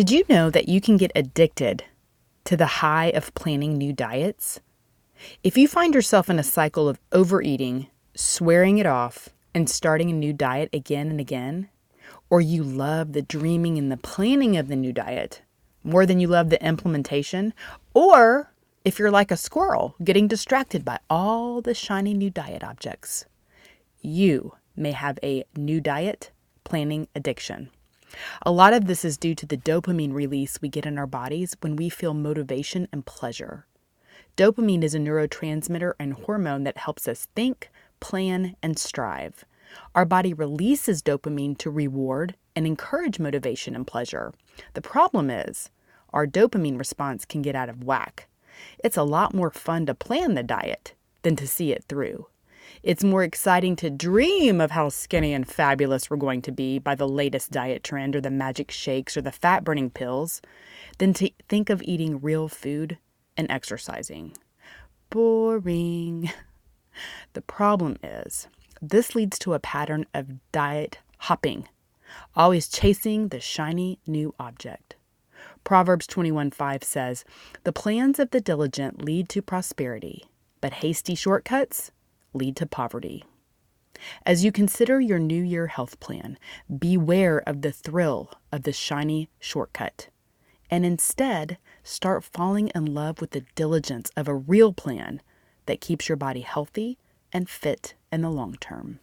Did you know that you can get addicted to the high of planning new diets? If you find yourself in a cycle of overeating, swearing it off, and starting a new diet again and again, or you love the dreaming and the planning of the new diet more than you love the implementation, or if you're like a squirrel getting distracted by all the shiny new diet objects, you may have a new diet planning addiction. A lot of this is due to the dopamine release we get in our bodies when we feel motivation and pleasure. Dopamine is a neurotransmitter and hormone that helps us think, plan, and strive. Our body releases dopamine to reward and encourage motivation and pleasure. The problem is, our dopamine response can get out of whack. It's a lot more fun to plan the diet than to see it through. It's more exciting to dream of how skinny and fabulous we're going to be by the latest diet trend or the magic shakes or the fat burning pills than to think of eating real food and exercising. Boring. The problem is, this leads to a pattern of diet hopping, always chasing the shiny new object. Proverbs 21:5 says, "The plans of the diligent lead to prosperity, but hasty shortcuts lead to poverty." As you consider your New Year health plan, beware of the thrill of the shiny shortcut, and instead start falling in love with the diligence of a real plan that keeps your body healthy and fit in the long term.